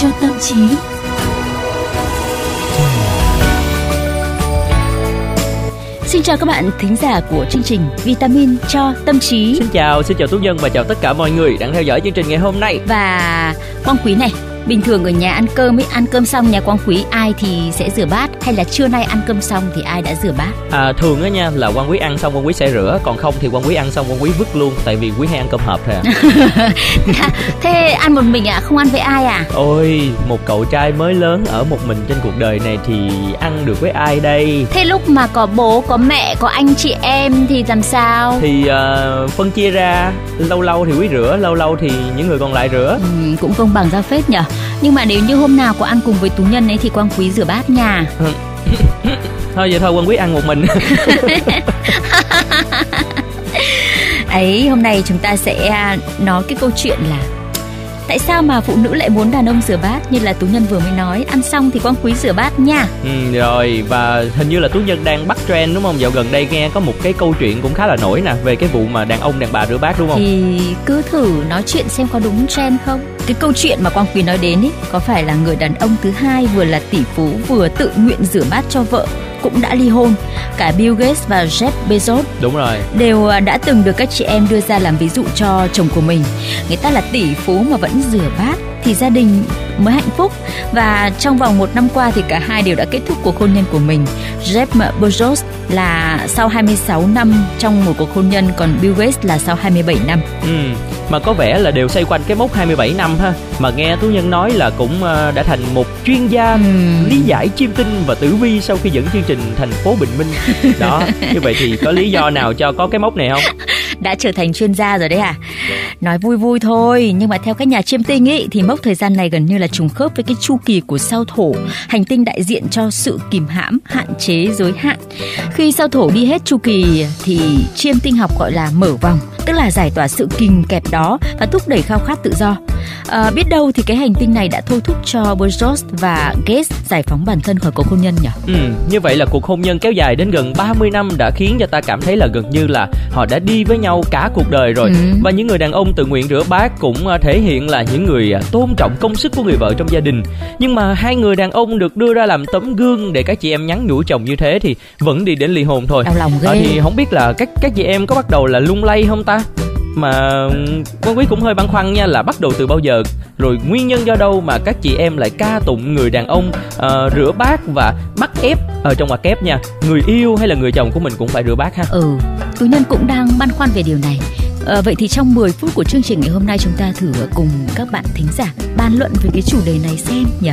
cho tâm trí. Xin chào các bạn thính giả của chương trình Vitamin cho tâm trí. Xin chào, xin chào Tú Nhân và chào tất cả mọi người đang theo dõi chương trình ngày hôm nay. Và Quang Quý này, bình thường ở nhà ăn cơm ấy ăn cơm xong nhà quang quý ai thì sẽ rửa bát hay là trưa nay ăn cơm xong thì ai đã rửa bát? À, thường á nha là quang quý ăn xong quang quý sẽ rửa còn không thì quang quý ăn xong quang quý vứt luôn tại vì quý hay ăn cơm hộp thôi à. thế ăn một mình à không ăn với ai à ôi một cậu trai mới lớn ở một mình trên cuộc đời này thì ăn được với ai đây? Thế lúc mà có bố có mẹ có anh chị em thì làm sao? Thì uh, phân chia ra lâu lâu thì quý rửa lâu lâu thì những người còn lại rửa. Ừ, cũng công bằng ra phết nhở. Nhưng mà nếu như hôm nào có ăn cùng với tú nhân ấy thì quang quý rửa bát nhà thôi, vậy thôi quân quyết ăn một mình. Ấy, hôm nay chúng ta sẽ à, nói cái câu chuyện là tại sao mà phụ nữ lại muốn đàn ông rửa bát như là tú nhân vừa mới nói? Ăn xong thì quang quý rửa bát nha. Ừ, rồi và hình như là tú nhân đang bắt trend đúng không? Dạo gần đây nghe có một cái câu chuyện cũng khá là nổi nè về cái vụ mà đàn ông đàn bà rửa bát đúng không? Thì cứ thử nói chuyện xem có đúng trend không. Cái câu chuyện mà quang quý nói đến ấy có phải là người đàn ông thứ hai vừa là tỷ phú vừa tự nguyện rửa bát cho vợ cũng đã ly hôn. Cả Bill Gates và Jeff Bezos đúng rồi đều à, đã từng được các chị em đưa ra làm ví dụ cho chồng của mình. Người ta là tỷ phú mà vẫn rửa bát thì gia đình mới hạnh phúc và trong vòng một năm qua thì cả hai đều đã kết thúc cuộc hôn nhân của mình. Jeff Bezos là sau 26 năm trong một cuộc hôn nhân còn Bill Gates là sau 27 năm. Ừ, mà có vẻ là đều xoay quanh cái mốc 27 năm ha. Mà nghe tú nhân nói là cũng à, đã thành một chuyên gia ừ. lý giải chiêm tinh và tử vi sau khi dẫn chương trình thành phố Bình Minh. Đó, như vậy thì có lý do nào cho có cái mốc này không? đã trở thành chuyên gia rồi đấy à nói vui vui thôi nhưng mà theo các nhà chiêm tinh ý thì mốc thời gian này gần như là trùng khớp với cái chu kỳ của sao thổ hành tinh đại diện cho sự kìm hãm hạn chế giới hạn khi sao thổ đi hết chu kỳ thì chiêm tinh học gọi là mở vòng tức là giải tỏa sự kìm kẹp đó và thúc đẩy khao khát tự do à, biết đâu thì cái hành tinh này đã thôi thúc cho Bezos và Gates giải phóng bản thân khỏi cuộc hôn nhân nhỉ? Ừ, như vậy là cuộc hôn nhân kéo dài đến gần 30 năm đã khiến cho ta cảm thấy là gần như là họ đã đi với nhau cả cuộc đời rồi. Ừ. Và những người đàn ông tự nguyện rửa bát cũng à, thể hiện là những người à, tôn trọng công sức của người vợ trong gia đình. Nhưng mà hai người đàn ông được đưa ra làm tấm gương để các chị em nhắn nhủ chồng như thế thì vẫn đi đến ly hôn thôi. Đau lòng ghê. À, thì không biết là các các chị em có bắt đầu là lung lay không ta? mà quan quý cũng hơi băn khoăn nha là bắt đầu từ bao giờ rồi nguyên nhân do đâu mà các chị em lại ca tụng người đàn ông uh, rửa bát và bắt ép ở trong ngoặc kép nha người yêu hay là người chồng của mình cũng phải rửa bát ha ừ tú nhân cũng đang băn khoăn về điều này À, vậy thì trong 10 phút của chương trình ngày hôm nay chúng ta thử cùng các bạn thính giả bàn luận về cái chủ đề này xem nhỉ.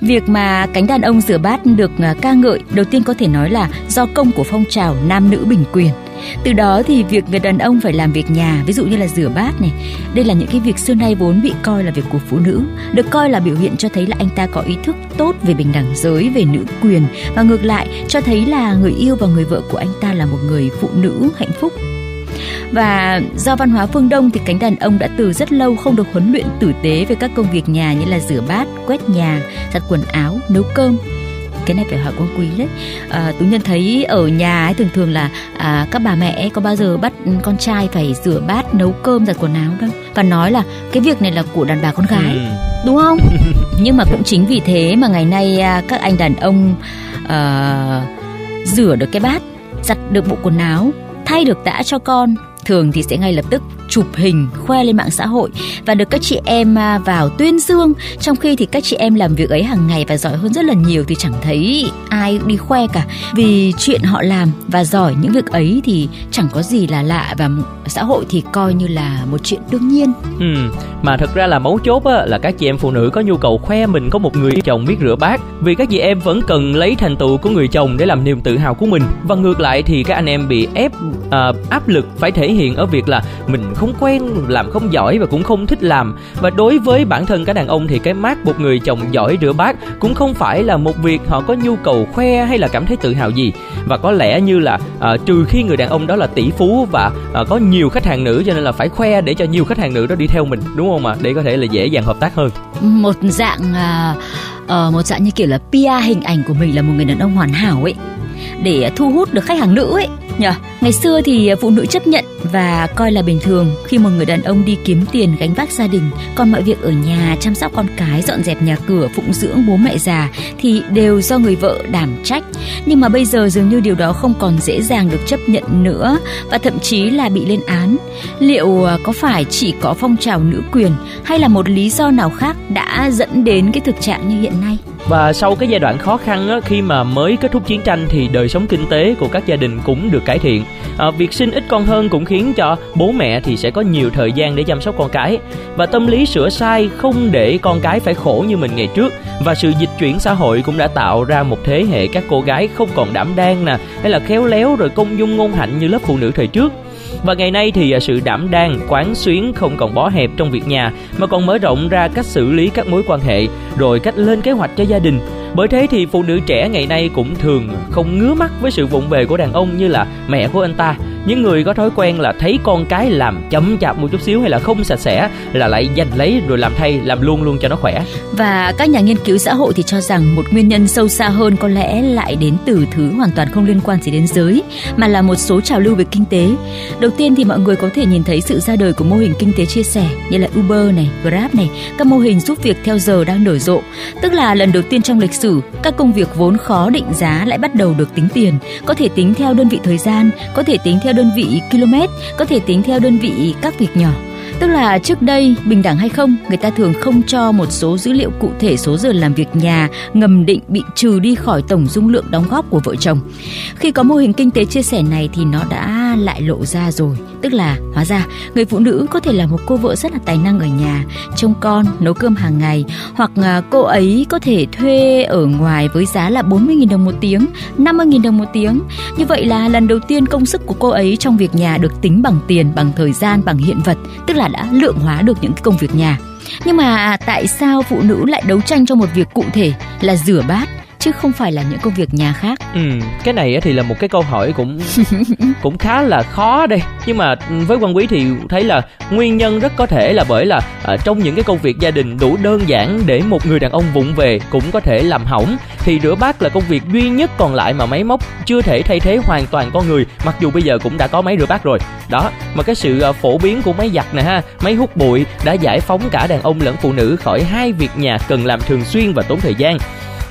Việc mà cánh đàn ông rửa bát được ờ, ca ngợi đầu tiên có thể nói là do công của phong trào nam nữ bình quyền. Từ đó thì việc người đàn ông phải làm việc nhà, ví dụ như là rửa bát này, đây là những cái việc xưa nay vốn bị coi là việc của phụ nữ, được coi là biểu hiện cho thấy là anh ta có ý thức tốt về bình đẳng giới, về nữ quyền và ngược lại cho thấy là người yêu và người vợ của anh ta là một người phụ nữ hạnh phúc. Và do văn hóa phương Đông thì cánh đàn ông đã từ rất lâu không được huấn luyện tử tế về các công việc nhà như là rửa bát, quét nhà, giặt quần áo, nấu cơm cái này phải hỏi quan quý đấy. À, tú nhân thấy ở nhà ấy thường thường là à, các bà mẹ có bao giờ bắt con trai phải rửa bát nấu cơm giặt quần áo đâu? Và nói là cái việc này là của đàn bà con gái ừ. đúng không? Nhưng mà cũng chính vì thế mà ngày nay à, các anh đàn ông à, rửa được cái bát giặt được bộ quần áo thay được tã cho con thường thì sẽ ngay lập tức chụp hình khoe lên mạng xã hội và được các chị em à, vào tuyên dương. Trong khi thì các chị em làm việc ấy hàng ngày và giỏi hơn rất là nhiều thì chẳng thấy ai đi khoe cả. Vì chuyện họ làm và giỏi những việc ấy thì chẳng có gì là lạ và xã hội thì coi như là một chuyện đương nhiên. Ừ mà thật ra là mấu chốt á, là các chị em phụ nữ có nhu cầu khoe mình có một người chồng biết rửa bát. Vì các chị em vẫn cần lấy thành tựu của người chồng để làm niềm tự hào của mình. Và ngược lại thì các anh em bị ép à, áp lực phải thể hiện ở việc là mình không quen làm không giỏi và cũng không thích làm. Và đối với bản thân các đàn ông thì cái mát một người chồng giỏi rửa bát cũng không phải là một việc họ có nhu cầu khoe hay là cảm thấy tự hào gì. Và có lẽ như là à, trừ khi người đàn ông đó là tỷ phú và à, có nhiều khách hàng nữ cho nên là phải khoe để cho nhiều khách hàng nữ đó đi theo mình đúng không ạ? Để có thể là dễ dàng hợp tác hơn. Một dạng à, à, một dạng như kiểu là PR hình ảnh của mình là một người đàn ông hoàn hảo ấy. Để thu hút được khách hàng nữ ấy nhở ngày xưa thì phụ nữ chấp nhận và coi là bình thường khi một người đàn ông đi kiếm tiền gánh vác gia đình, còn mọi việc ở nhà, chăm sóc con cái, dọn dẹp nhà cửa, phụng dưỡng bố mẹ già thì đều do người vợ đảm trách. Nhưng mà bây giờ dường như điều đó không còn dễ dàng được chấp nhận nữa và thậm chí là bị lên án. Liệu à, có phải chỉ có phong trào nữ quyền hay là một lý do nào khác đã dẫn đến cái thực trạng như hiện nay? Và sau cái giai đoạn khó khăn á, khi mà mới kết thúc chiến tranh thì đời sống kinh tế của các gia đình cũng được cải thiện. À, việc sinh ít con hơn cũng khiến cho bố mẹ thì sẽ có nhiều thời gian để chăm sóc con cái. Và tâm lý sửa sai không để con cái phải khổ như mình ngày trước. Và sự dịch chuyển xã hội cũng đã tạo ra một thế hệ các cô gái không còn đảm đang nè. Hay là khéo léo rồi công dung ngôn hạnh như lớp phụ nữ thời trước và ngày nay thì à, sự đảm đang, quán xuyến không còn bó hẹp trong việc nhà mà còn mở rộng ra cách xử lý các mối quan hệ, rồi cách lên kế hoạch cho gia đình. Bởi thế thì phụ nữ trẻ ngày nay cũng thường không ngứa mắt với sự vụng về của đàn ông như là mẹ của anh ta. Những người có thói quen là thấy con cái làm chấm chạp một chút xíu hay là không sạch sẽ là lại giành lấy rồi làm thay, làm luôn luôn cho nó khỏe. Và các nhà nghiên cứu xã hội thì cho rằng một nguyên nhân sâu xa hơn có lẽ lại đến từ thứ hoàn toàn không liên quan gì đến giới, mà là một số trào lưu về kinh tế. Đầu tiên thì mọi người có thể nhìn thấy sự ra đời của mô hình kinh tế chia sẻ như là Uber này, Grab này, các mô hình giúp việc theo giờ đang nở rộ. Tức là lần đầu tiên trong lịch sử các công việc vốn khó định giá lại bắt đầu được tính tiền có thể tính theo đơn vị thời gian có thể tính theo theo đơn vị km, có thể tính theo đơn vị các việc nhỏ. Tức là trước đây bình đẳng hay không, người ta thường không cho một số dữ liệu cụ thể số giờ làm việc nhà ngầm định bị trừ đi khỏi tổng dung lượng đóng góp của vợ chồng. Khi có mô hình kinh tế chia sẻ này thì nó đã lại lộ ra rồi, tức là hóa ra người phụ nữ có thể là một cô vợ rất là tài năng ở nhà, trông con, nấu cơm hàng ngày hoặc à, cô ấy có thể thuê ở ngoài với giá là 40.000 đồng một tiếng, 50.000 đồng một tiếng. Như vậy là lần đầu tiên công sức của cô ấy trong việc nhà được tính bằng tiền, bằng thời gian, bằng hiện vật, tức là đã lượng hóa được những công việc nhà nhưng mà à, tại sao phụ nữ lại đấu tranh cho một việc cụ thể là rửa bát chứ không phải là những công việc nhà khác. Ừ, cái này thì là một cái câu hỏi cũng cũng khá là khó đây. Nhưng mà với quan quý thì thấy là nguyên nhân rất có thể là bởi là à, trong những cái công việc gia đình đủ đơn giản để một người đàn ông vụng về cũng có thể làm hỏng thì rửa bát là công việc duy nhất còn lại mà máy móc chưa thể thay thế hoàn toàn con người mặc dù bây giờ cũng đã có máy rửa bát rồi đó mà cái sự à, phổ biến của máy giặt nè ha máy hút bụi đã giải phóng cả đàn ông lẫn phụ nữ khỏi hai việc nhà cần làm thường xuyên và tốn thời gian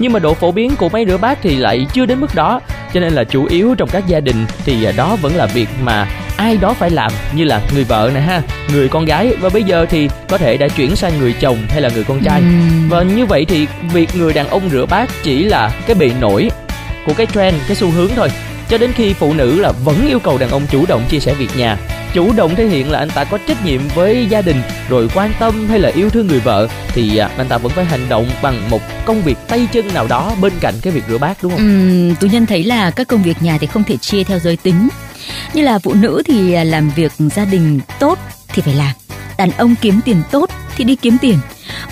nhưng mà độ phổ biến của máy rửa bát thì lại chưa đến mức đó. Cho nên là chủ yếu trong các gia đình thì à, đó vẫn là việc mà ai đó phải làm như là người vợ nè ha người con gái. Và bây giờ thì có thể đã chuyển sang người chồng hay là người con trai. Và như vậy thì việc người đàn ông rửa bát chỉ là cái bị nổi của cái trend cái xu hướng thôi. Cho đến khi phụ nữ là vẫn yêu cầu đàn ông chủ động chia sẻ việc nhà chủ động thể hiện là anh ta có trách nhiệm với gia đình rồi quan tâm hay là yêu thương người vợ thì à, anh ta vẫn phải hành động bằng một công việc tay chân nào đó bên cạnh cái việc rửa bát đúng không? Ừ, tú nhân thấy là các công việc nhà thì không thể chia theo giới tính. Như là phụ nữ thì à, làm việc gia đình tốt thì phải làm. Đàn ông kiếm tiền tốt thì đi kiếm tiền.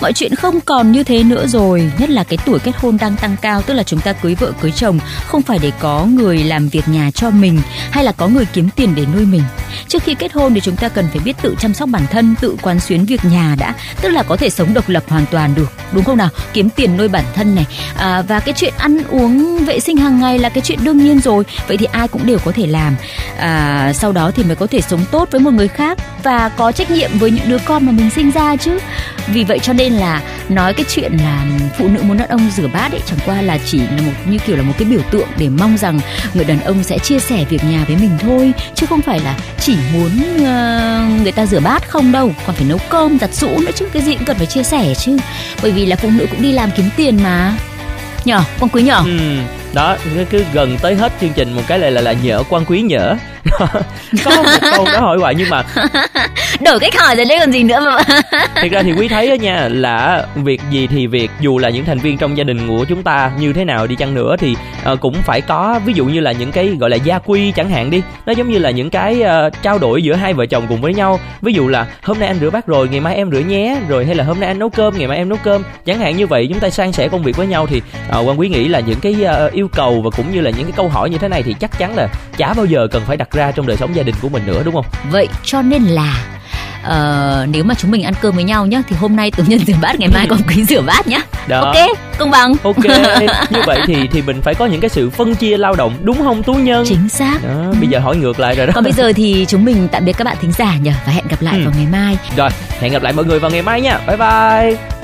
Mọi chuyện không còn như thế nữa rồi nhất là cái tuổi kết hôn đang tăng cao tức là chúng ta cưới vợ cưới chồng không phải để có người làm việc nhà cho mình hay là có người kiếm tiền để nuôi mình trước khi kết hôn thì chúng ta cần phải biết tự chăm sóc bản thân tự quán xuyến việc nhà đã tức là có thể sống độc lập hoàn toàn được đúng không nào? Kiếm tiền nuôi bản thân này. À, và cái chuyện ăn uống vệ sinh hàng ngày là cái chuyện đương nhiên rồi vậy thì ai cũng đều có thể làm. À, sau đó thì mới có thể sống tốt với một người khác và có trách nhiệm với những đứa con mà mình sinh ra chứ. Vì vậy cho nên là nói cái chuyện là phụ nữ muốn đàn ông rửa bát ấy chẳng qua là chỉ là một như kiểu là một cái biểu tượng để mong rằng người đàn ông sẽ chia sẻ việc nhà với mình thôi chứ không phải là chỉ muốn uh, người ta rửa bát không đâu còn phải nấu cơm giặt rũ nữa chứ cái gì cũng cần phải chia sẻ chứ. Bởi vì là phụ nữ cũng đi làm kiếm tiền mà. Nhỏ con quý nhỏ ừ đó cứ gần tới hết chương trình một cái lại là là nhỡ quan quý nhỡ có một câu đó hỏi hoài nhưng mà đổi cách hỏi rồi đấy còn gì nữa mà. Thực ra thì quý thấy đó nha là việc gì thì việc dù là những thành viên trong gia đình của chúng ta như thế nào đi chăng nữa thì uh, cũng phải có ví dụ như là những cái gọi là gia quy chẳng hạn đi. Nó giống như là những cái uh, trao đổi giữa hai vợ chồng cùng với nhau. Ví dụ là hôm nay anh rửa bát rồi ngày mai em rửa nhé. Rồi hay là hôm nay anh nấu cơm ngày mai em nấu cơm. Chẳng hạn như vậy chúng ta san sẻ công việc với nhau thì uh, quan quý nghĩ là những cái uh, yêu cầu và cũng như là những cái câu hỏi như thế này thì chắc chắn là chả bao giờ cần phải đặt ra trong đời sống gia đình của mình nữa đúng không? Vậy cho nên là uh, nếu mà chúng mình ăn cơm với nhau nhá thì hôm nay tố nhân rửa bát ngày mai còn quý rửa bát nhá. Đó. ok công bằng. Ok như vậy thì thì mình phải có những cái sự phân chia lao động đúng không tú nhân? Chính xác. Đó bây giờ hỏi ngược lại rồi đó. Còn bây giờ thì chúng mình tạm biệt các bạn thính giả nhỉ và hẹn gặp lại Ừ. vào ngày mai. Rồi hẹn gặp lại mọi người vào ngày mai nha. Bye bye